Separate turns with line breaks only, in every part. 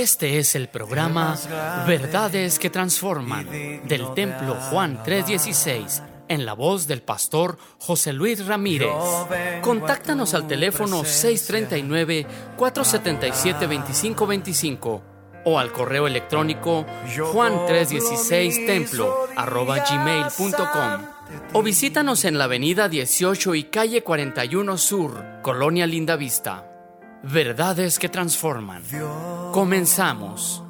Este es el programa Verdades que Transforman del Templo Juan 316 en la voz del pastor José Luis Ramírez. Contáctanos al teléfono 639-477-2525 o al correo electrónico juan316templo gmail.com o visítanos en la avenida 18 y calle 41 Sur, Colonia Linda Vista. Verdades que transforman. Comenzamos.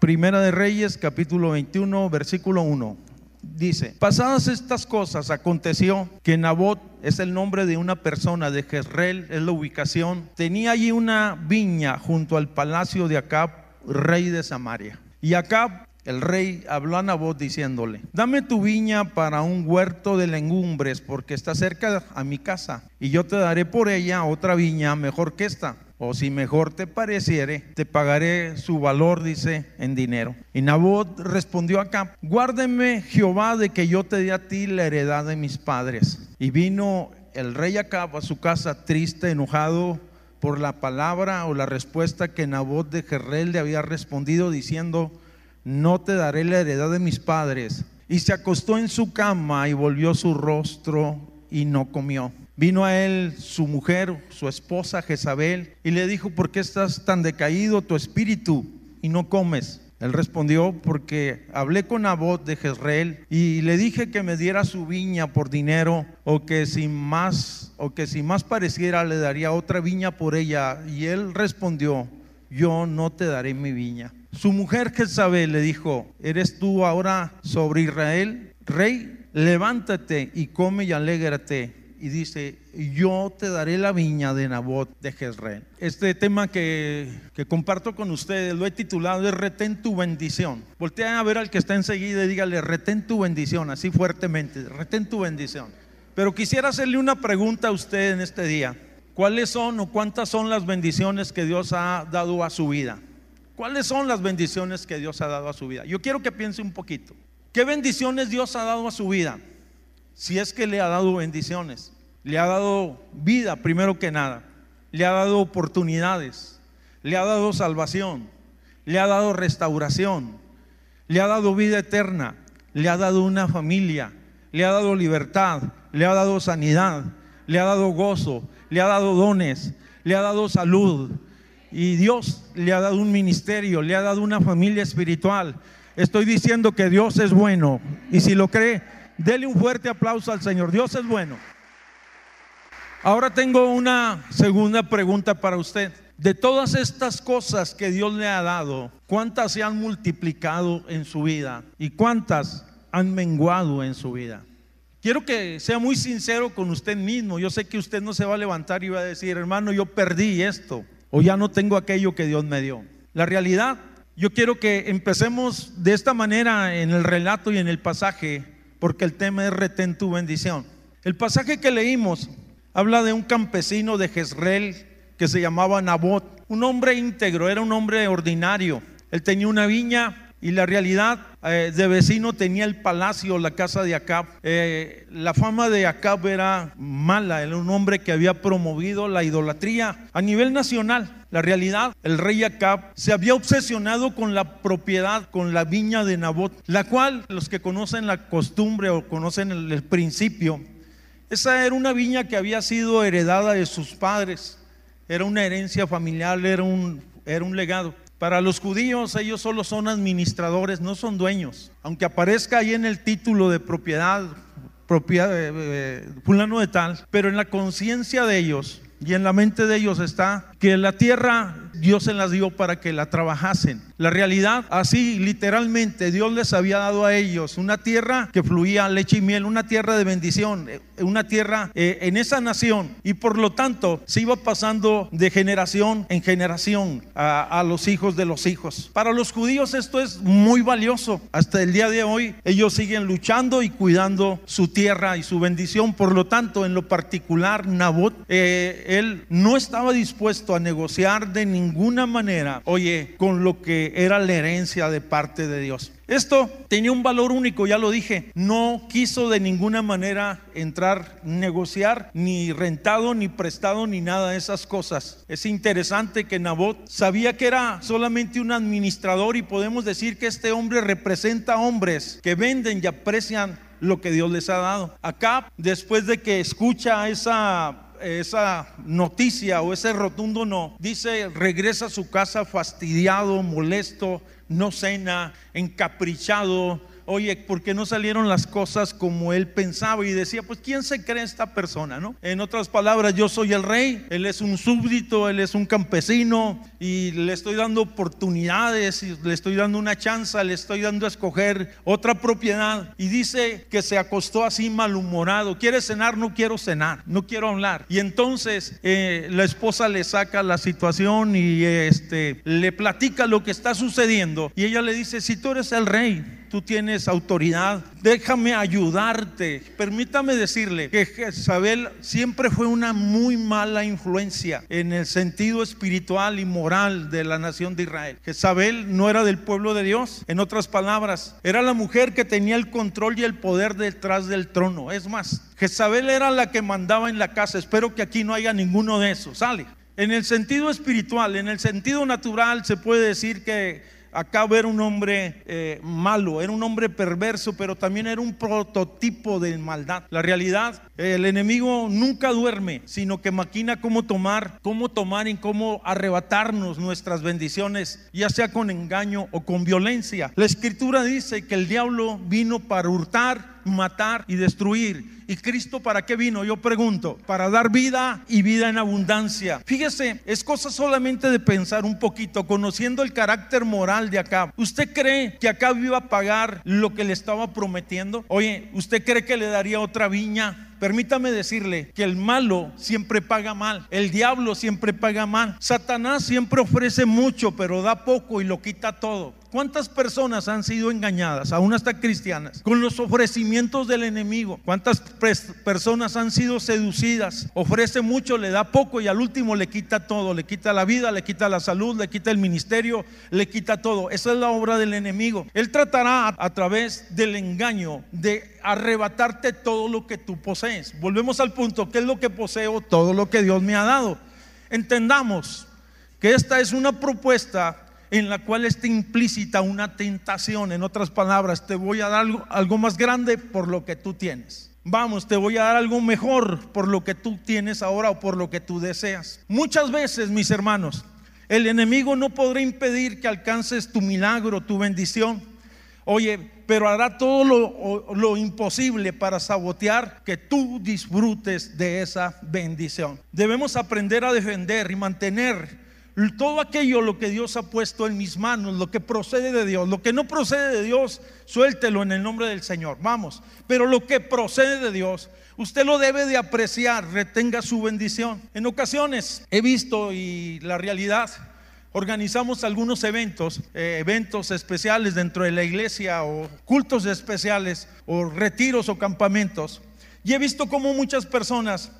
Primera de Reyes, capítulo 21, versículo 1. Dice, pasadas estas cosas, aconteció que Nabot es el nombre de una persona de Jezreel, es la ubicación, tenía allí una viña junto al palacio de Acab, rey de Samaria. Y Acab el rey habló a Nabot diciéndole, dame tu viña para un huerto de legumbres porque está cerca a mi casa y yo te daré por ella otra viña mejor que esta. O si mejor te pareciere, te pagaré su valor, dice, en dinero. Y Nabot respondió acá, guárdeme Jehová de que yo te dé a ti la heredad de mis padres. Y vino el rey Acab a su casa triste, enojado por la palabra o la respuesta que Nabot de Jerrel le había respondido diciendo, no te daré la heredad de mis padres. Y se acostó en su cama y volvió su rostro y no comió. Vino a él su mujer, su esposa Jezabel, y le dijo, ¿por qué estás tan decaído tu espíritu y no comes? Él respondió, porque hablé con Nabot de Jezreel y le dije que me diera su viña por dinero o que si más o que si más pareciera le daría otra viña por ella. Y él respondió, yo no te daré mi viña. Su mujer Jezabel le dijo, ¿eres tú ahora sobre Israel, rey? Levántate y come y alégrate. Y dice, yo te daré la viña de Nabot de Jezreel. Este tema que, que comparto con ustedes lo he titulado Retén tu bendición. Voltea a ver al que está enseguida y dígale, retén tu bendición, así fuertemente, retén tu bendición. Pero quisiera hacerle una pregunta a usted en este día. ¿Cuáles son o cuántas son las bendiciones que Dios ha dado a su vida? ¿Cuáles son las bendiciones que Dios ha dado a su vida? Yo quiero que piense un poquito. ¿Qué bendiciones Dios ha dado a su vida? Si es que le ha dado bendiciones. Le ha dado vida, primero que nada. Le ha dado oportunidades. Le ha dado salvación. Le ha dado restauración. Le ha dado vida eterna. Le ha dado una familia. Le ha dado libertad. Le ha dado sanidad. Le ha dado gozo. Le ha dado dones. Le ha dado salud y Dios le ha dado un ministerio, le ha dado una familia espiritual. Estoy diciendo que Dios es bueno. Y si lo cree, dele un fuerte aplauso al Señor. Dios es bueno. Ahora tengo una segunda pregunta para usted. De todas estas cosas que Dios le ha dado, ¿cuántas se han multiplicado en su vida y cuántas han menguado en su vida? Quiero que sea muy sincero con usted mismo. Yo sé que usted no se va a levantar y va a decir, hermano, yo perdí esto o ya no tengo aquello que Dios me dio. La realidad, yo quiero que empecemos de esta manera en el relato y en el pasaje, porque el tema es retén tu bendición. El pasaje que leímos habla de un campesino de Jezreel que se llamaba Nabot, un hombre íntegro, era un hombre ordinario. Él tenía una viña y la realidad eh, de vecino tenía el palacio, la casa de Acab. Eh, la fama de Acab era mala, era un hombre que había promovido la idolatría a nivel nacional. La realidad, el rey Acab se había obsesionado con la propiedad, con la viña de Nabot, la cual los que conocen la costumbre o conocen el, el principio, esa era una viña que había sido heredada de sus padres, era una herencia familiar, era un, era un legado. Para los judíos ellos solo son administradores, no son dueños. Aunque aparezca ahí en el título de propiedad, propiedad eh, eh, fulano de tal, pero en la conciencia de ellos y en la mente de ellos está que la tierra Dios se las dio para que la trabajasen. La realidad, así literalmente, Dios les había dado a ellos una tierra que fluía leche y miel, una tierra de bendición, eh, una tierra eh, en esa nación. Y por lo tanto, se iba pasando de generación en generación a, los hijos de los hijos. Para los judíos esto es muy valioso. Hasta el día de hoy, ellos siguen luchando y cuidando su tierra y su bendición. Por lo tanto, en lo particular, Nabot, eh, él no estaba dispuesto a negociar de ninguna manera, oye, con lo que era la herencia de parte de Dios. Esto tenía un valor único, ya lo dije. No quiso de ninguna manera entrar, negociar, ni rentado, ni prestado, ni nada de esas cosas. Es interesante que Nabot sabía que era solamente un administrador y podemos decir que este hombre representa hombres que venden y aprecian lo que Dios les ha dado. Acá, después de que escucha esa esa noticia o ese rotundo no, dice, regresa a su casa fastidiado, molesto, no cena, encaprichado, oye, ¿por qué no salieron las cosas como él pensaba? Y decía, pues, ¿quién se cree esta persona? ¿no? En otras palabras, yo soy el rey, él es un súbdito, él es un campesino y le estoy dando oportunidades, le estoy dando una chance, le estoy dando a escoger otra propiedad. Y dice que se acostó así malhumorado, ¿quiere cenar? No quiero cenar, no quiero hablar. Y entonces eh, la esposa le saca la situación y este, le platica lo que está sucediendo. Y ella le dice, si tú eres el rey, tú tienes autoridad, déjame ayudarte. Permítame decirle que Jezabel siempre fue una muy mala influencia en el sentido espiritual y moral de la nación de Israel. Jezabel no era del pueblo de Dios, en otras palabras, era la mujer que tenía el control y el poder detrás del trono. Es más, Jezabel era la que mandaba en la casa. Espero que aquí no haya ninguno de esos. Sale. En el sentido espiritual, en el sentido natural, se puede decir que Acá era un hombre eh, malo, era un hombre perverso, pero también era un prototipo de maldad. La realidad, el enemigo nunca duerme, sino que maquina cómo tomar, cómo tomar y cómo arrebatarnos nuestras bendiciones, ya sea con engaño o con violencia. La escritura dice que el diablo vino para hurtar, matar y destruir ¿Y Cristo para qué vino? Yo pregunto, para dar vida y vida en abundancia. Fíjese, es cosa solamente de pensar un poquito, conociendo el carácter moral de Acab. ¿Usted cree que Acab iba a pagar lo que le estaba prometiendo? Oye, ¿usted cree que le daría otra viña? Permítame decirle que el malo siempre paga mal, el diablo siempre paga mal, Satanás siempre ofrece mucho, pero da poco y lo quita todo. ¿Cuántas personas han sido engañadas, aún hasta cristianas, con los ofrecimientos del enemigo? ¿Cuántas personas han sido seducidas? Ofrece mucho, le da poco y al último le quita todo, le quita la vida, le quita la salud, le quita el ministerio, le quita todo. Esa es la obra del enemigo. Él tratará a través del engaño de arrebatarte todo lo que tú posees. Volvemos al punto, ¿qué es lo que poseo? Todo lo que Dios me ha dado. Entendamos que esta es una propuesta en la cual está implícita una tentación. En otras palabras, te voy a dar algo, más grande por lo que tú tienes. Vamos, te voy a dar algo mejor por lo que tú tienes ahora o por lo que tú deseas. Muchas veces, mis hermanos, el enemigo no podrá impedir que alcances tu milagro, tu bendición. Oye, pero hará todo lo, imposible para sabotear que tú disfrutes de esa bendición. Debemos aprender a defender y mantener todo aquello lo que Dios ha puesto en mis manos, lo que procede de Dios, lo que no procede de Dios, suéltelo en el nombre del Señor, vamos. Pero lo que procede de Dios, usted lo debe de apreciar, retenga su bendición. En ocasiones he visto y la realidad, organizamos algunos eventos, eh, eventos especiales dentro de la iglesia o cultos especiales o retiros o campamentos. Y he visto cómo muchas personas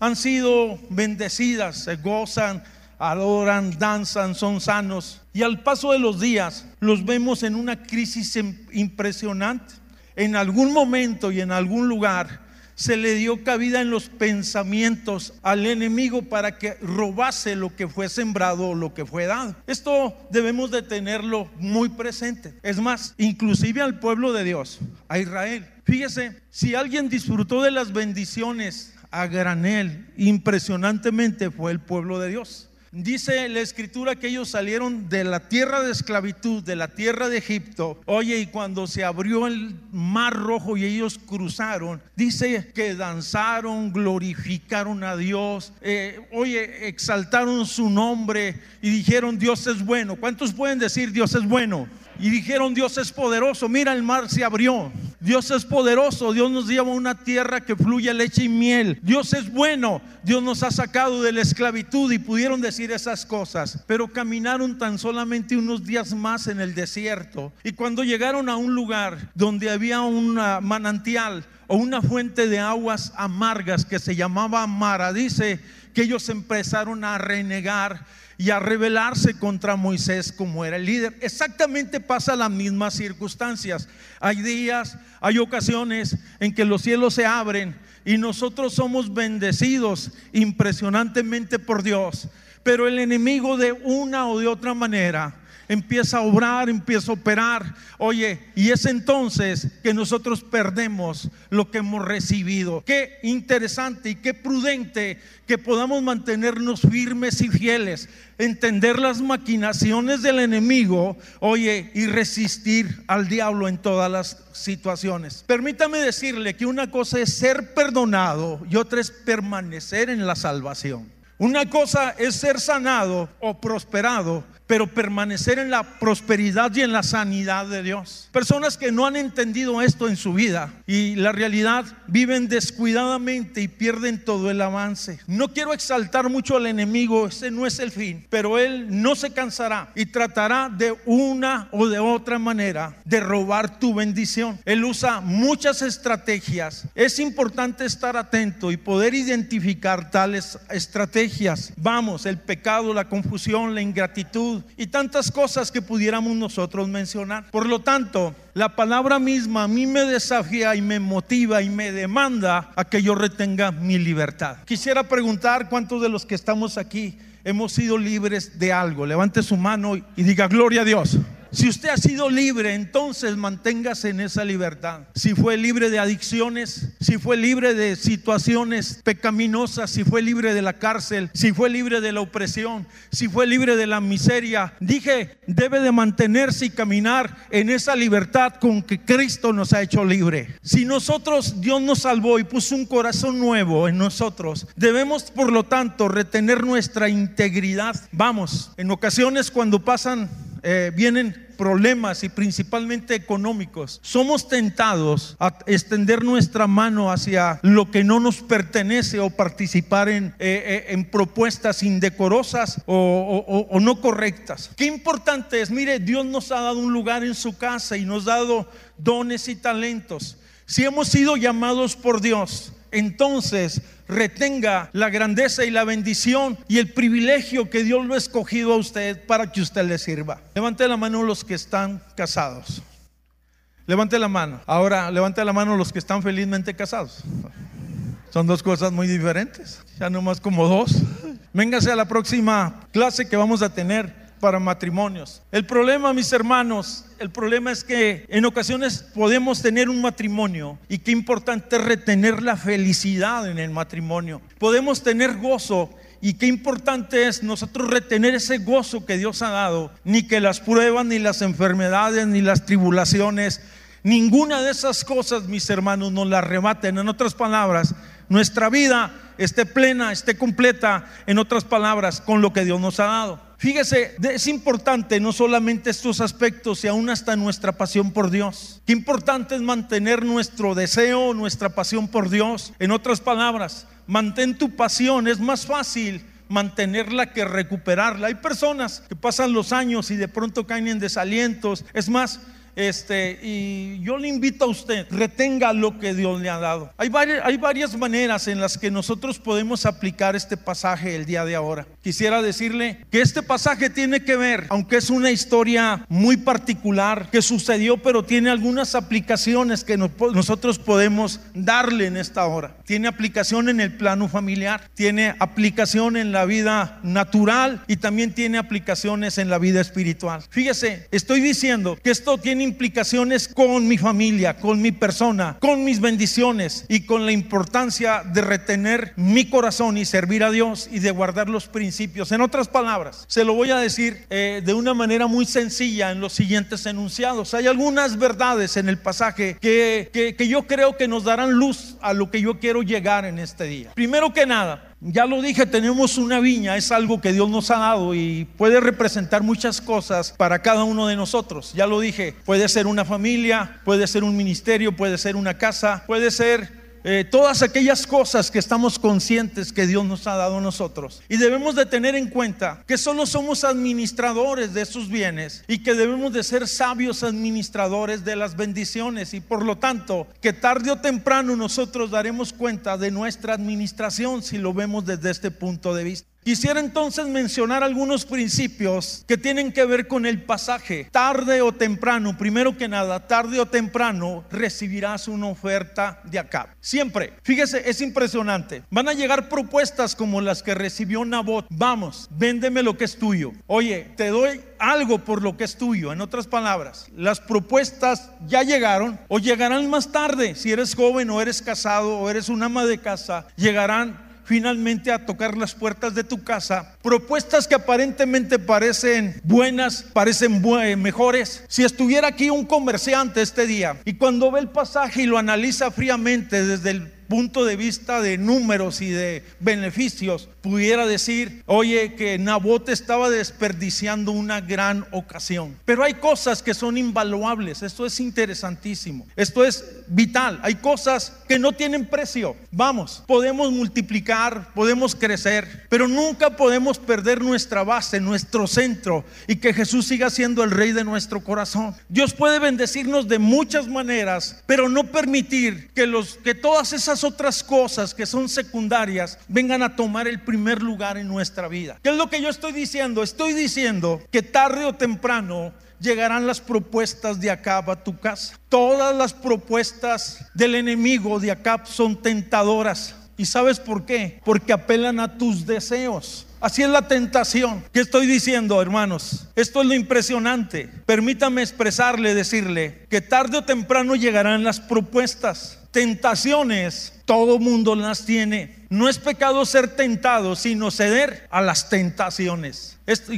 han sido bendecidas, se gozan, adoran, danzan, son sanos. Y al paso de los días los vemos en una crisis impresionante. En algún momento y en algún lugar se le dio cabida en los pensamientos al enemigo para que robase lo que fue sembrado o lo que fue dado. Esto debemos de tenerlo muy presente. Es más, inclusive al pueblo de Dios, a Israel. Fíjese, si alguien disfrutó de las bendiciones a granel impresionantemente fue el pueblo de Dios. Dice la escritura que ellos salieron de la tierra de esclavitud, de la tierra de Egipto. Oye, y cuando se abrió el mar rojo y ellos cruzaron, dice que danzaron, glorificaron a Dios. Eh, oye, exaltaron su nombre y dijeron Dios es bueno. ¿Cuántos pueden decir Dios es bueno? Y dijeron, Dios es poderoso, mira el mar se abrió. Dios es poderoso, Dios nos lleva a una tierra que fluye leche y miel. Dios es bueno, Dios nos ha sacado de la esclavitud y pudieron decir esas cosas. Pero caminaron tan solamente unos días más en el desierto. Y cuando llegaron a un lugar donde había un manantial o una fuente de aguas amargas que se llamaba Mara, dice que ellos empezaron a renegar y a rebelarse contra Moisés como era el líder. Exactamente pasa las mismas circunstancias. Hay días, hay ocasiones en que los cielos se abren y nosotros somos bendecidos impresionantemente por Dios, pero el enemigo de una o de otra manera empieza a obrar, empieza a operar. Oye, y es entonces que nosotros perdemos lo que hemos recibido. Qué interesante y qué prudente que podamos mantenernos firmes y fieles, entender las maquinaciones del enemigo, oye, y resistir al diablo en todas las situaciones. Permítame decirle que una cosa es ser perdonado y otra es permanecer en la salvación. Una cosa es ser sanado o prosperado pero permanecer en la prosperidad y en la sanidad de Dios. Personas que no han entendido esto en su vida y la realidad viven descuidadamente y pierden todo el avance. No quiero exaltar mucho al enemigo, ese no es el fin, pero él no se cansará y tratará de una o de otra manera de robar tu bendición. Él usa muchas estrategias. Es importante estar atento y poder identificar tales estrategias. Vamos, el pecado, la confusión, la ingratitud, y tantas cosas que pudiéramos nosotros mencionar. Por lo tanto, la palabra misma a mí me desafía y me motiva y me demanda a que yo retenga mi libertad. Quisiera preguntar cuántos de los que estamos aquí hemos sido libres de algo. Levante su mano y diga gloria a Dios. Si usted ha sido libre, entonces manténgase en esa libertad. Si fue libre de adicciones, si fue libre de situaciones pecaminosas, si fue libre de la cárcel, si fue libre de la opresión, si fue libre de la miseria, dije, debe de mantenerse y caminar en esa libertad con que Cristo nos ha hecho libre. Si nosotros, Dios nos salvó y puso un corazón nuevo en nosotros, debemos por lo tanto retener nuestra integridad. Vamos, en ocasiones cuando pasan eh, vienen problemas y principalmente económicos, somos tentados a extender nuestra mano hacia lo que no nos pertenece o participar en, eh, eh, propuestas indecorosas o, o no correctas. Qué importante es, mire, Dios nos ha dado un lugar en su casa y nos ha dado dones y talentos. Si hemos sido llamados por Dios, entonces retenga la grandeza y la bendición y el privilegio que Dios lo ha escogido a usted para que usted le sirva. Levante la mano los que están casados. Levante la mano. Ahora levante la mano los que están felizmente casados. Son dos cosas muy diferentes. Ya no más como dos. Véngase a la próxima clase que vamos a tener para matrimonios. El problema, mis hermanos, el problema es que en ocasiones podemos tener un matrimonio y qué importante es retener la felicidad en el matrimonio. Podemos tener gozo y qué importante es nosotros retener ese gozo que Dios ha dado, ni que las pruebas, ni las enfermedades, ni las tribulaciones, ninguna de esas cosas, mis hermanos, nos la arrebaten. En otras palabras, nuestra vida esté plena, esté completa, en otras palabras, con lo que Dios nos ha dado. Fíjese, es importante no solamente estos aspectos, y aún hasta nuestra pasión por Dios. Qué importante es mantener nuestro deseo, nuestra pasión por Dios. En otras palabras, mantén tu pasión, es más fácil mantenerla que recuperarla. Hay personas que pasan los años y de pronto caen en desalientos. Es más, este, y yo le invito a usted, retenga lo que Dios le ha dado. Hay varias, hay varias maneras en las que nosotros podemos aplicar este pasaje el día de ahora. Quisiera decirle que este pasaje tiene que ver, aunque es una historia muy particular que sucedió, pero tiene algunas aplicaciones que nosotros podemos darle en esta hora. Tiene aplicación en el plano familiar, tiene aplicación en la vida natural y también tiene aplicaciones en la vida espiritual. Fíjese, estoy diciendo que esto tiene implicaciones con mi familia, con mi persona, con mis bendiciones y con la importancia de retener mi corazón y servir a Dios y de guardar los principios. En otras palabras, se lo voy a decir eh, de una manera muy sencilla en los siguientes enunciados. Hay algunas verdades en el pasaje que, que yo creo que nos darán luz a lo que yo quiero llegar en este día. Primero que nada, ya lo dije, tenemos una viña, es algo que Dios nos ha dado y puede representar muchas cosas para cada uno de nosotros. Ya lo dije, puede ser una familia, puede ser un ministerio, puede ser una casa, puede ser eh, todas aquellas cosas que estamos conscientes que Dios nos ha dado a nosotros. Y debemos de tener en cuenta que solo somos administradores de esos bienes y que debemos de ser sabios administradores de las bendiciones y por lo tanto que tarde o temprano nosotros daremos cuenta de nuestra administración si lo vemos desde este punto de vista. Quisiera entonces mencionar algunos principios que tienen que ver con el pasaje. Tarde o temprano, primero que nada, tarde o temprano recibirás una oferta de acá. Siempre. Fíjese, es impresionante. Van a llegar propuestas como las que recibió Nabot. Vamos, véndeme lo que es tuyo. Oye, te doy algo por lo que es tuyo. En otras palabras, las propuestas ya llegaron o llegarán más tarde. Si eres joven o eres casado o eres un ama de casa, llegarán finalmente a tocar las puertas de tu casa, propuestas que aparentemente parecen buenas, parecen mejores. Si estuviera aquí un comerciante este día y cuando ve el pasaje y lo analiza fríamente desde el punto de vista de números y de beneficios, pudiera decir, oye, que Nabot estaba desperdiciando una gran ocasión. Pero hay cosas que son invaluables, esto es interesantísimo, esto es vital, hay cosas que no tienen precio. Vamos, podemos multiplicar, podemos crecer, pero nunca podemos perder nuestra base, nuestro centro y que Jesús siga siendo el rey de nuestro corazón. Dios puede bendecirnos de muchas maneras, pero no permitir que los que todas esas otras cosas que son secundarias vengan a tomar el primer lugar en nuestra vida. ¿Qué es lo que yo estoy diciendo? Estoy diciendo que tarde o temprano llegarán las propuestas de Acab a tu casa. Todas las propuestas del enemigo de Acab son tentadoras. ¿Y sabes por qué? Porque apelan a tus deseos. Así es la tentación. ¿Qué estoy diciendo, hermanos? Esto es lo impresionante. Permítame expresarle, decirle que tarde o temprano llegarán las propuestas. Tentaciones, todo mundo las tiene. No es pecado ser tentado, sino ceder a las tentaciones.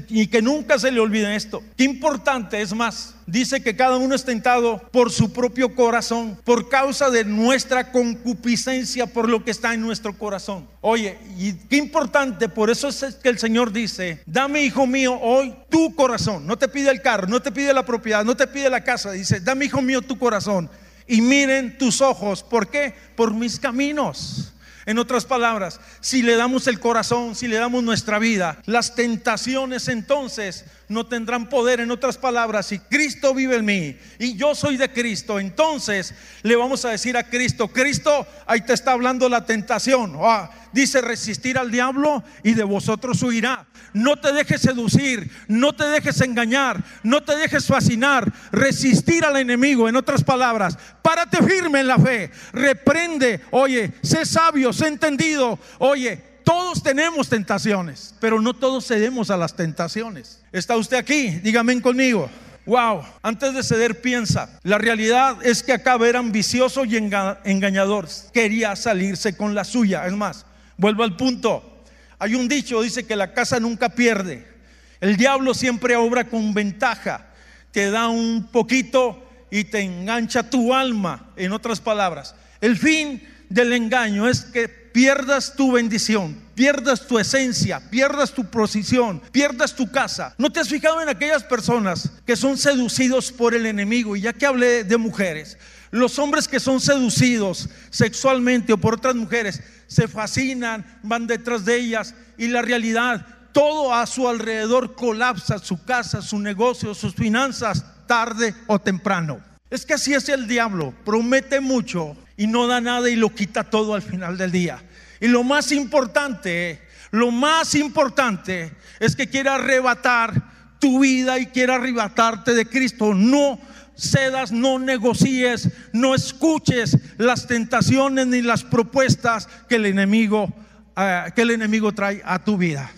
y que nunca se le olvide esto. Qué importante es más. Dice que cada uno es tentado por su propio corazón, por causa de nuestra concupiscencia, por lo que está en nuestro corazón. Oye, y qué importante, por eso es que el Señor dice, dame, hijo mío, hoy tu corazón. No te pide el carro, no te pide la propiedad, no te pide la casa. Dice, dame, hijo mío, tu corazón y miren tus ojos. ¿Por qué? Por mis caminos. En otras palabras, si le damos el corazón, si le damos nuestra vida, las tentaciones entonces no tendrán poder. En otras palabras, si Cristo vive en mí y yo soy de Cristo, entonces le vamos a decir a Cristo, Cristo, ahí te está hablando la tentación. Ah, dice resistir al diablo y de vosotros huirá. No te dejes seducir, no te dejes engañar, no te dejes fascinar, resistir al enemigo. En otras palabras, párate firme en la fe, reprende, oye, sé sabio, sé entendido, oye, todos tenemos tentaciones, pero no todos cedemos a las tentaciones. ¿Está usted aquí? Dígame conmigo. Wow, antes de ceder piensa, la realidad es que acá era ambicioso y engañador, quería salirse con la suya. Es más, vuelvo al punto, hay un dicho, dice que la casa nunca pierde, el diablo siempre obra con ventaja, te da un poquito y te engancha tu alma, en otras palabras. El fin del engaño es que pierdas tu bendición, pierdas tu esencia, pierdas tu posición, pierdas tu casa. ¿No te has fijado en aquellas personas que son seducidos por el enemigo? Y ya que hablé de mujeres, los hombres que son seducidos sexualmente o por otras mujeres se fascinan, van detrás de ellas y la realidad, todo a su alrededor colapsa, su casa, su negocio, sus finanzas, tarde o temprano. Es que así es el diablo, promete mucho y no da nada y lo quita todo al final del día. Y lo más importante, lo más importante es que quiere arrebatar tu vida y quiere arrebatarte de Cristo. No cedas, no negocies, no escuches las tentaciones ni las propuestas que el enemigo eh, que el enemigo trae a tu vida.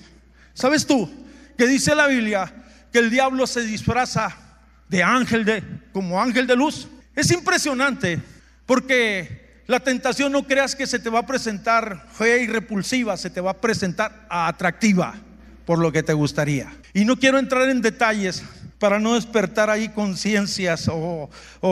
¿Sabes tú que dice la Biblia que el diablo se disfraza de ángel de como ángel de luz? Es impresionante porque la tentación no creas que se te va a presentar fea y repulsiva, se te va a presentar atractiva por lo que te gustaría. Y no quiero entrar en detalles para no despertar ahí conciencias o,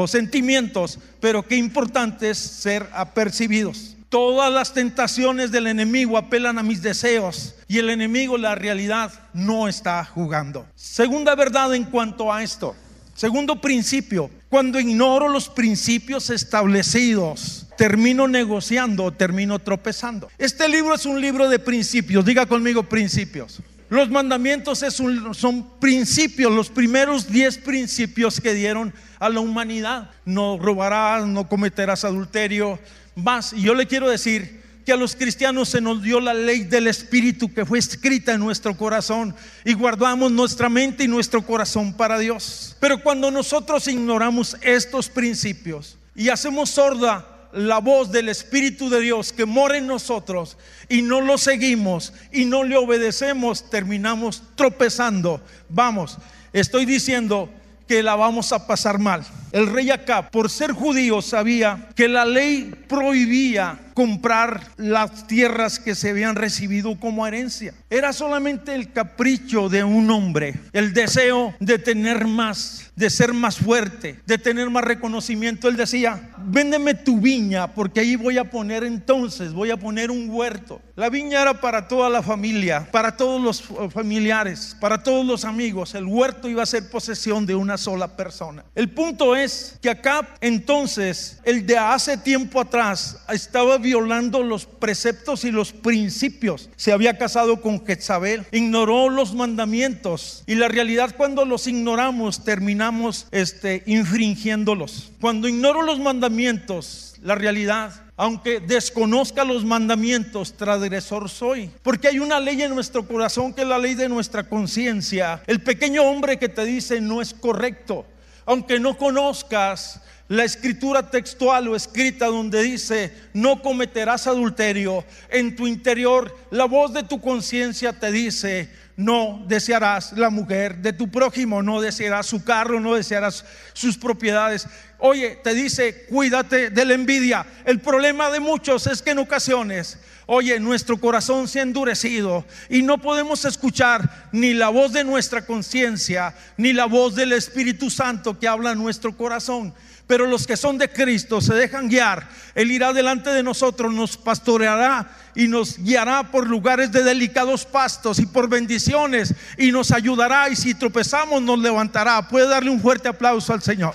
sentimientos, pero qué importante es ser apercibidos. Todas las tentaciones del enemigo apelan a mis deseos y el enemigo, la realidad, no está jugando. Segunda verdad en cuanto a esto. Segundo principio, cuando ignoro los principios establecidos, termino negociando, termino tropezando. Este libro es un libro de principios, diga conmigo principios. Los mandamientos son principios, los primeros diez principios que dieron a la humanidad. No robarás, no cometerás adulterio, más. Y yo le quiero decir a los cristianos se nos dio la ley del Espíritu que fue escrita en nuestro corazón y guardamos nuestra mente y nuestro corazón para Dios. Pero cuando nosotros ignoramos estos principios y hacemos sorda la voz del Espíritu de Dios que mora en nosotros y no lo seguimos y no le obedecemos, terminamos tropezando. Vamos, estoy diciendo que la vamos a pasar mal. El rey Acab, por ser judío, sabía que la ley prohibía comprar las tierras que se habían recibido como herencia. Era solamente el capricho de un hombre, el deseo de tener más, de ser más fuerte, de tener más reconocimiento. Él decía, véndeme tu viña porque ahí voy a poner entonces, voy a poner un huerto. La viña era para toda la familia, para todos los familiares, para todos los amigos. El huerto iba a ser posesión de una sola persona. El punto es que acá entonces, el de hace tiempo atrás, estaba violando los preceptos y los principios. Se había casado con Jezabel, ignoró los mandamientos y la realidad cuando los ignoramos terminamos este, infringiéndolos. Cuando ignoro los mandamientos, la realidad aunque desconozca los mandamientos, transgresor soy. Porque hay una ley en nuestro corazón que es la ley de nuestra conciencia. El pequeño hombre que te dice no es correcto. Aunque no conozcas la escritura textual o escrita donde dice, no cometerás adulterio, en tu interior la voz de tu conciencia te dice, no desearás la mujer de tu prójimo, no desearás su carro, no desearás sus propiedades. Oye, te dice, cuídate de la envidia. El problema de muchos es que en ocasiones, oye, nuestro corazón se ha endurecido y no podemos escuchar ni la voz de nuestra conciencia, ni la voz del Espíritu Santo que habla en nuestro corazón. Pero los que son de Cristo se dejan guiar. Él irá delante de nosotros, nos pastoreará y nos guiará por lugares de delicados pastos y por bendiciones y nos ayudará y si tropezamos nos levantará. Puede darle un fuerte aplauso al Señor.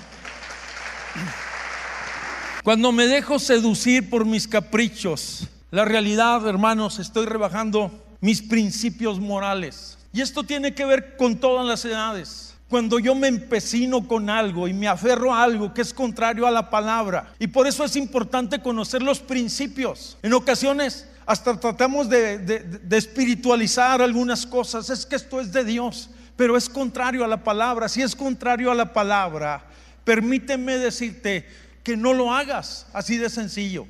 Cuando me dejo seducir por mis caprichos, la realidad, hermanos, estoy rebajando mis principios morales. Y esto tiene que ver con todas las edades. Cuando yo me empecino con algo y me aferro a algo que es contrario a la palabra. Y por eso es importante conocer los principios. En ocasiones hasta tratamos de, espiritualizar algunas cosas. Es que esto es de Dios, pero es contrario a la palabra. Si es contrario a la palabra, permíteme decirte que no lo hagas. Así de sencillo.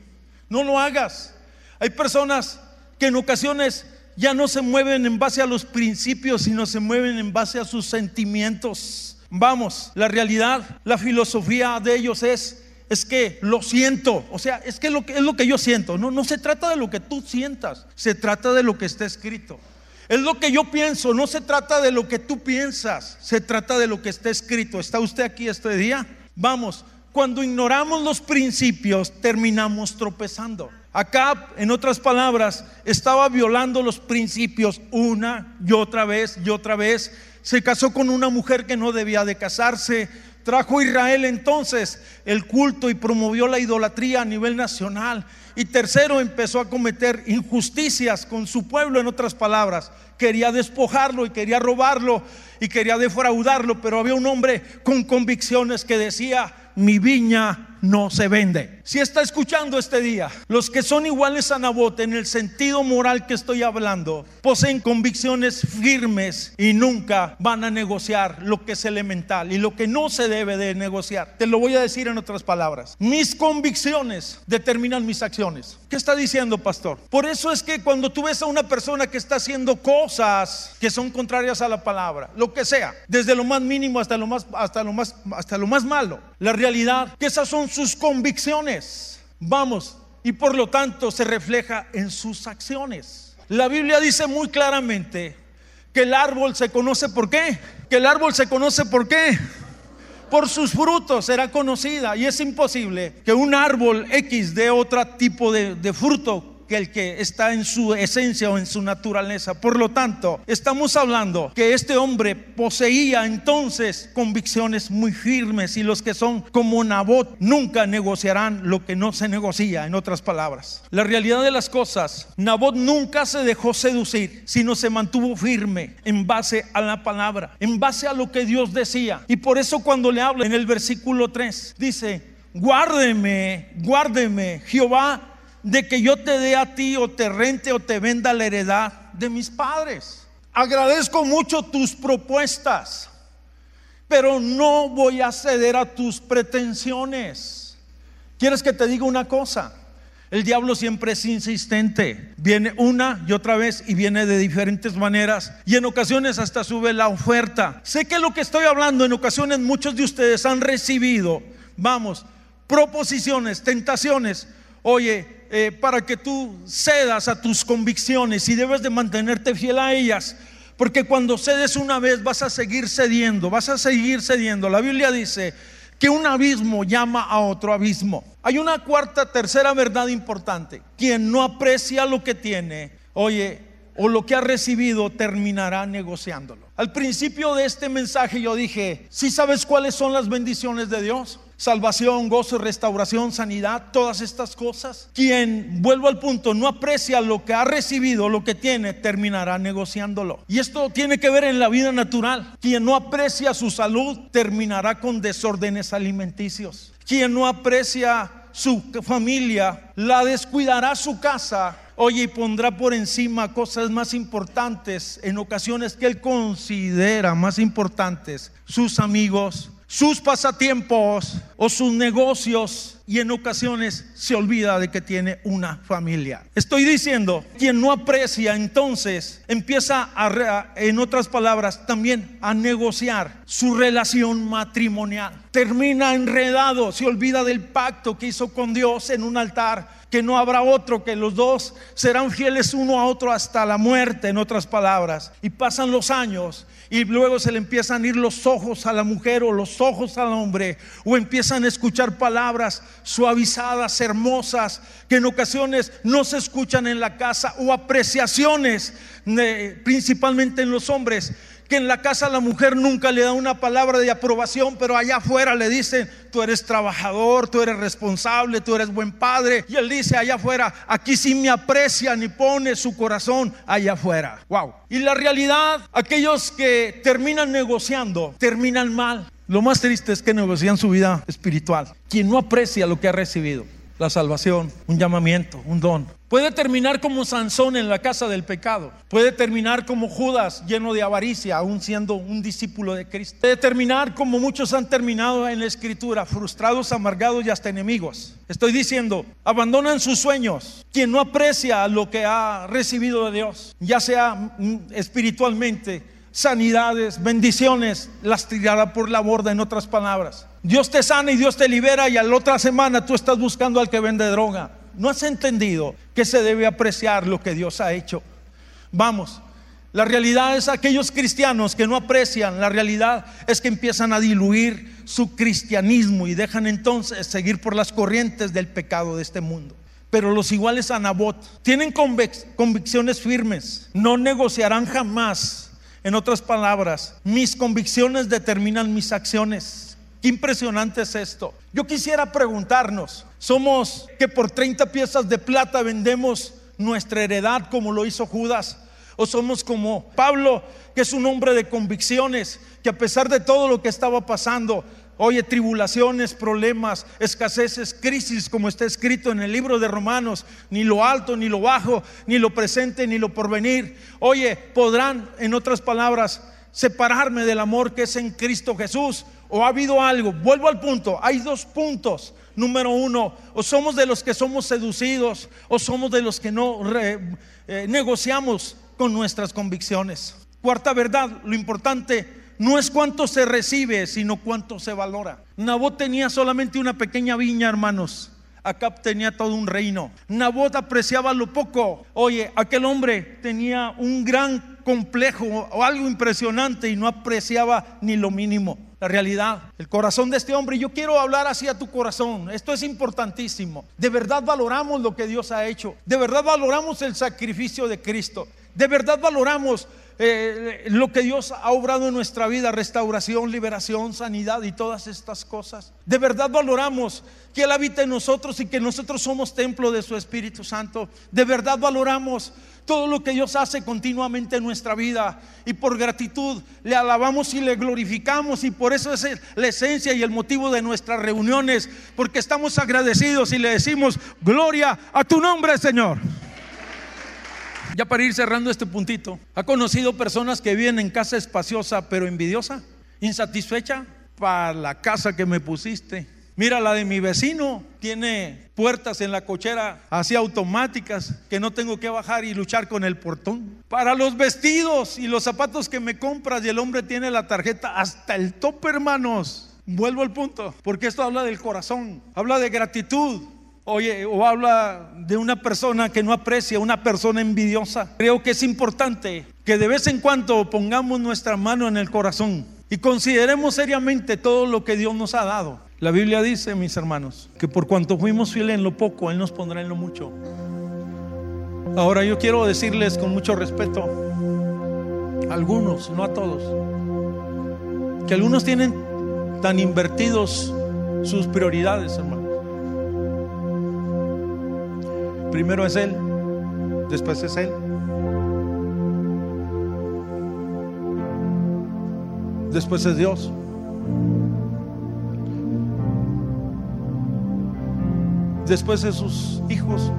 No lo hagas. Hay personas que en ocasiones ya no se mueven en base a los principios, sino se mueven en base a sus sentimientos. Vamos, la realidad, la filosofía de ellos es es que lo siento, o sea, es que, lo que es lo que yo siento. No, no se trata de lo que tú sientas, se trata de lo que está escrito. Es lo que yo pienso, no se trata de lo que tú piensas, se trata de lo que está escrito. ¿Está usted aquí este día? Vamos, cuando ignoramos los principios, terminamos tropezando. Acá, en otras palabras, estaba violando los principios una y otra vez y otra vez. Se casó con una mujer que no debía de casarse. Trajo Israel entonces el culto y promovió la idolatría a nivel nacional. Y tercero, empezó a cometer injusticias con su pueblo, en otras palabras. Quería despojarlo y quería robarlo y quería defraudarlo, pero había un hombre con convicciones que decía, mi viña no se vende. Si está escuchando este día, los que son iguales a Nabot en el sentido moral que estoy hablando, poseen convicciones firmes y nunca van a negociar lo que es elemental y lo que no se debe de negociar. Te lo voy a decir en otras palabras. Mis convicciones determinan mis acciones. ¿Qué está diciendo, pastor? Por eso es que cuando tú ves a una persona que está haciendo cosas que son contrarias a la palabra, lo que sea, desde lo más mínimo hasta lo más hasta lo más hasta lo más malo, la realidad que esas son sus convicciones. Vamos, y por lo tanto se refleja en sus acciones. La Biblia dice muy claramente que el árbol se conoce por qué. Que el árbol se conoce por qué. Por sus frutos será conocida. Y es imposible que un árbol X dé otro tipo de, de fruto que el que está en su esencia o en su naturaleza. Por lo tanto, estamos hablando que este hombre poseía entonces convicciones muy firmes y los que son como Nabot nunca negociarán lo que no se negocia, en otras palabras. La realidad de las cosas, Nabot nunca se dejó seducir, sino se mantuvo firme en base a la palabra, en base a lo que Dios decía. Y por eso cuando le habla en el versículo 3, dice, guárdeme, guárdeme, Jehová de que yo te dé a ti o te rente o te venda la heredad de mis padres. Agradezco mucho tus propuestas, pero no voy a ceder a tus pretensiones. ¿Quieres que te diga una cosa? El diablo siempre es insistente. Viene una y otra vez y viene de diferentes maneras. Y en ocasiones hasta sube la oferta. Sé que lo que estoy hablando en ocasiones muchos de ustedes han recibido, vamos, proposiciones, tentaciones. Oye, eh, para que tú cedas a tus convicciones y debes de mantenerte fiel a ellas. Porque cuando cedes una vez vas a seguir cediendo, vas a seguir cediendo. La Biblia dice que un abismo llama a otro abismo. Hay una cuarta, tercera verdad importante. Quien no aprecia lo que tiene, oye, o lo que ha recibido, terminará negociándolo. Al principio de este mensaje yo dije, si sabes cuáles son las bendiciones de Dios? salvación, gozo, restauración, sanidad, todas estas cosas. Quien, vuelvo al punto, no aprecia lo que ha recibido, lo que tiene, terminará negociándolo. Y esto tiene que ver en la vida natural. Quien no aprecia su salud, terminará con desórdenes alimenticios. Quien no aprecia su familia, la descuidará su casa Oye, y pondrá por encima cosas más importantes en ocasiones que él considera más importantes, sus amigos, sus pasatiempos o sus negocios y en ocasiones se olvida de que tiene una familia. Estoy diciendo, quien no aprecia entonces empieza a, en otras palabras, también a negociar su relación matrimonial. Termina enredado, se olvida del pacto que hizo con Dios en un altar que no habrá otro, que los dos serán fieles uno a otro hasta la muerte, en otras palabras. Y pasan los años y luego se le empiezan a ir los ojos a la mujer o los ojos al hombre, o empiezan a escuchar palabras suavizadas, hermosas, que en ocasiones no se escuchan en la casa, o apreciaciones, principalmente en los hombres que en la casa la mujer nunca le da una palabra de aprobación, pero allá afuera le dicen, tú eres trabajador, tú eres responsable, tú eres buen padre. Y él dice allá afuera, aquí sí me aprecian y pone su corazón allá afuera. Wow. Y la realidad, aquellos que terminan negociando, terminan mal. Lo más triste es que negocian su vida espiritual. Quien no aprecia lo que ha recibido la salvación, un llamamiento, un don. Puede terminar como Sansón en la casa del pecado. Puede terminar como Judas lleno de avaricia, aún siendo un discípulo de Cristo. Puede terminar como muchos han terminado en la escritura, frustrados, amargados y hasta enemigos. Estoy diciendo, abandonan sus sueños. Quien no aprecia lo que ha recibido de Dios, ya sea mm, espiritualmente, sanidades, bendiciones, las tirará por la borda, en otras palabras. Dios te sana y Dios te libera y a la otra semana tú estás buscando al que vende droga. No has entendido que se debe apreciar lo que Dios ha hecho. Vamos, la realidad es aquellos cristianos que no aprecian, la realidad es que empiezan a diluir su cristianismo y dejan entonces seguir por las corrientes del pecado de este mundo. Pero los iguales a Nabot tienen convicciones firmes, no negociarán jamás en otras palabras, mis convicciones determinan mis acciones. Qué impresionante es esto. Yo quisiera preguntarnos, ¿somos que por 30 piezas de plata vendemos nuestra heredad como lo hizo Judas? ¿O somos como Pablo, que es un hombre de convicciones, que a pesar de todo lo que estaba pasando, Oye, tribulaciones, problemas, escaseces, crisis, como está escrito en el libro de Romanos, ni lo alto, ni lo bajo, ni lo presente, ni lo porvenir. Oye, podrán, en otras palabras, separarme del amor que es en Cristo Jesús. ¿O ha habido algo? Vuelvo al punto. Hay dos puntos. Número uno, o somos de los que somos seducidos, o somos de los que no eh, negociamos con nuestras convicciones. Cuarta verdad, lo importante no es cuánto se recibe, sino cuánto se valora. Nabot tenía solamente una pequeña viña, hermanos. Acab tenía todo un reino. Nabot apreciaba lo poco. Oye, aquel hombre tenía un gran complejo o algo impresionante y no apreciaba ni lo mínimo. La realidad, el corazón de este hombre. Yo quiero hablar hacia tu corazón. Esto es importantísimo. De verdad valoramos lo que Dios ha hecho. De verdad valoramos el sacrificio de Cristo. De verdad valoramos eh, lo que Dios ha obrado en nuestra vida, restauración, liberación, sanidad y todas estas cosas. De verdad valoramos que Él habita en nosotros y que nosotros somos templo de su Espíritu Santo. De verdad valoramos todo lo que Dios hace continuamente en nuestra vida y por gratitud le alabamos y le glorificamos y por eso es la esencia y el motivo de nuestras reuniones, porque estamos agradecidos y le decimos, gloria a tu nombre, Señor. Ya para ir cerrando este puntito, ¿ha conocido personas que viven en casa espaciosa pero envidiosa? ¿Insatisfecha? Para la casa que me pusiste. Mira, la de mi vecino tiene puertas en la cochera así automáticas que no tengo que bajar y luchar con el portón. Para los vestidos y los zapatos que me compras y el hombre tiene la tarjeta hasta el tope, hermanos. Vuelvo al punto, porque esto habla del corazón, habla de gratitud, Oye, o habla de una persona que no aprecia, una persona envidiosa. Creo que es importante que de vez en cuando pongamos nuestra mano en el corazón y consideremos seriamente todo lo que Dios nos ha dado. La Biblia dice, mis hermanos, que por cuanto fuimos fieles en lo poco, Él nos pondrá en lo mucho. Ahora yo quiero decirles con mucho respeto, algunos, no a todos, que algunos tienen tan invertidos sus prioridades, hermano. Primero es Él, después es Él. Después es Dios. Después es sus hijos.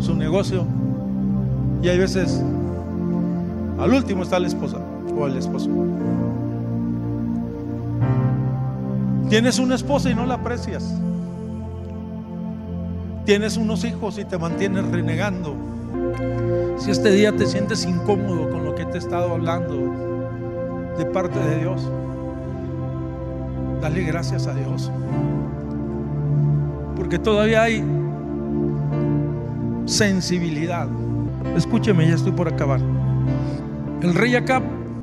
Su negocio. Y hay veces, al último está la esposa o el esposo. Tienes una esposa y no la aprecias. Tienes unos hijos y te mantienes renegando. Si este día te sientes incómodo con lo que te he estado hablando de parte de Dios, dale gracias a Dios. Porque todavía hay sensibilidad. Escúcheme, ya estoy por acabar. El rey Acab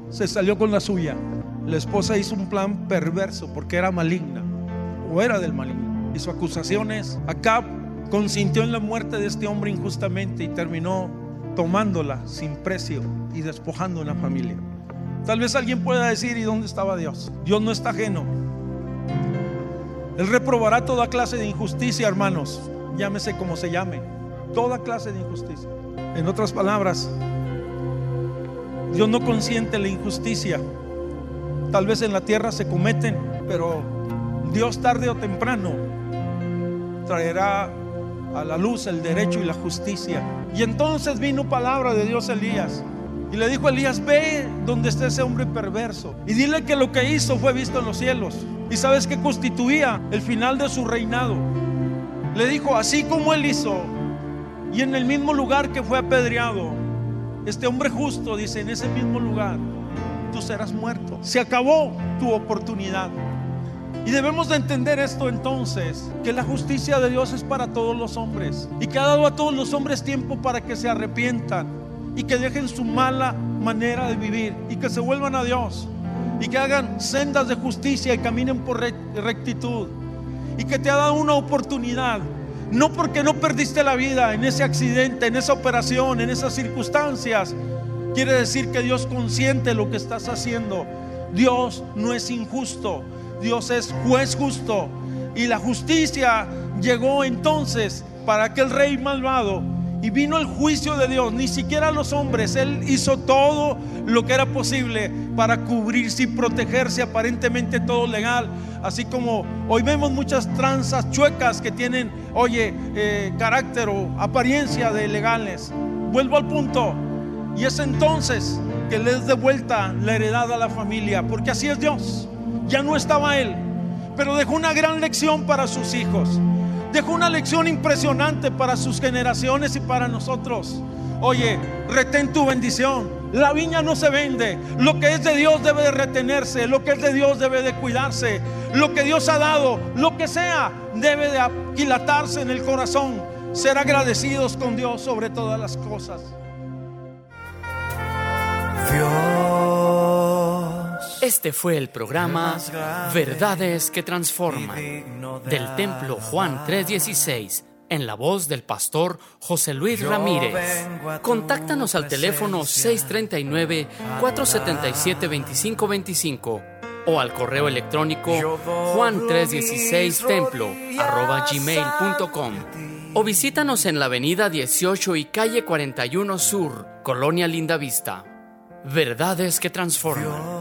se salió con la suya la esposa hizo un plan perverso porque era maligna o era del maligno. Hizo acusaciones. Acab consintió en la muerte de este hombre injustamente y terminó tomándola sin precio y despojando una familia. Tal vez alguien pueda decir, ¿y dónde estaba Dios? Dios no está ajeno. Él reprobará toda clase de injusticia, hermanos. Llámese como se llame. Toda clase de injusticia. En otras palabras, Dios no consiente la injusticia tal vez en la tierra se cometen, pero Dios tarde o temprano traerá a la luz el derecho y la justicia. Y entonces vino palabra de Dios a Elías. Y le dijo a Elías, ve donde está ese hombre perverso. Y dile que lo que hizo fue visto en los cielos. Y sabes que constituía el final de su reinado. Le dijo, así como él hizo, y en el mismo lugar que fue apedreado, este hombre justo, dice, en ese mismo lugar, tú serás muerto. Se acabó tu oportunidad. Y debemos de entender esto entonces, que la justicia de Dios es para todos los hombres y que ha dado a todos los hombres tiempo para que se arrepientan y que dejen su mala manera de vivir y que se vuelvan a Dios y que hagan sendas de justicia y caminen por rectitud y que te ha dado una oportunidad. No porque no perdiste la vida en ese accidente, en esa operación, en esas circunstancias, Quiere decir que Dios consiente lo que estás haciendo. Dios no es injusto. Dios es juez justo. Y la justicia llegó entonces para aquel rey malvado. Y vino el juicio de Dios. Ni siquiera los hombres. Él hizo todo lo que era posible para cubrirse y protegerse. Aparentemente todo legal. Así como hoy vemos muchas tranzas chuecas que tienen, oye, eh, carácter o apariencia de legales. Vuelvo al punto. Y es entonces que le vuelta la heredad a la familia, porque así es Dios. Ya no estaba Él, pero dejó una gran lección para sus hijos. Dejó una lección impresionante para sus generaciones y para nosotros. Oye, retén tu bendición. La viña no se vende. Lo que es de Dios debe de retenerse. Lo que es de Dios debe de cuidarse. Lo que Dios ha dado, lo que sea, debe de aquilatarse en el corazón. Ser agradecidos con Dios sobre todas las cosas.
Este fue el programa Verdades que Transforman del Templo Juan 316 en la voz del pastor José Luis Ramírez. Contáctanos al teléfono 639-477-2525 o al correo electrónico juan316templo arroba gmail.com o visítanos en la avenida 18 y calle 41 Sur, Colonia Linda Vista. Verdades que transforman.